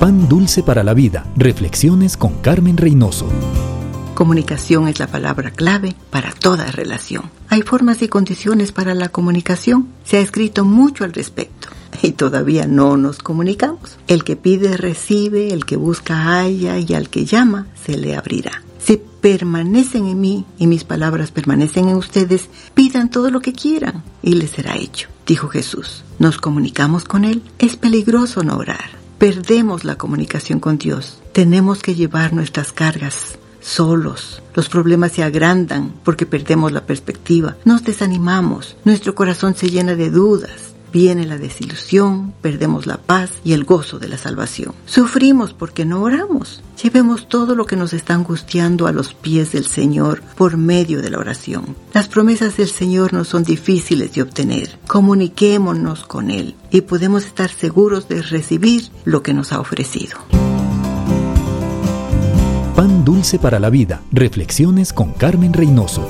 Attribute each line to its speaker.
Speaker 1: Pan dulce para la vida. Reflexiones con Carmen Reynoso.
Speaker 2: Comunicación es la palabra clave para toda relación. Hay formas y condiciones para la comunicación. Se ha escrito mucho al respecto y todavía no nos comunicamos. El que pide recibe, el que busca halla y al que llama se le abrirá. Si permanecen en mí y mis palabras permanecen en ustedes, pidan todo lo que quieran y les será hecho, dijo Jesús. ¿Nos comunicamos con Él? Es peligroso no orar. Perdemos la comunicación con Dios. Tenemos que llevar nuestras cargas solos. Los problemas se agrandan porque perdemos la perspectiva. Nos desanimamos. Nuestro corazón se llena de dudas viene la desilusión, perdemos la paz y el gozo de la salvación. Sufrimos porque no oramos. Llevemos todo lo que nos está angustiando a los pies del Señor por medio de la oración. Las promesas del Señor no son difíciles de obtener. Comuniquémonos con Él y podemos estar seguros de recibir lo que nos ha ofrecido.
Speaker 1: Pan dulce para la vida. Reflexiones con Carmen Reynoso.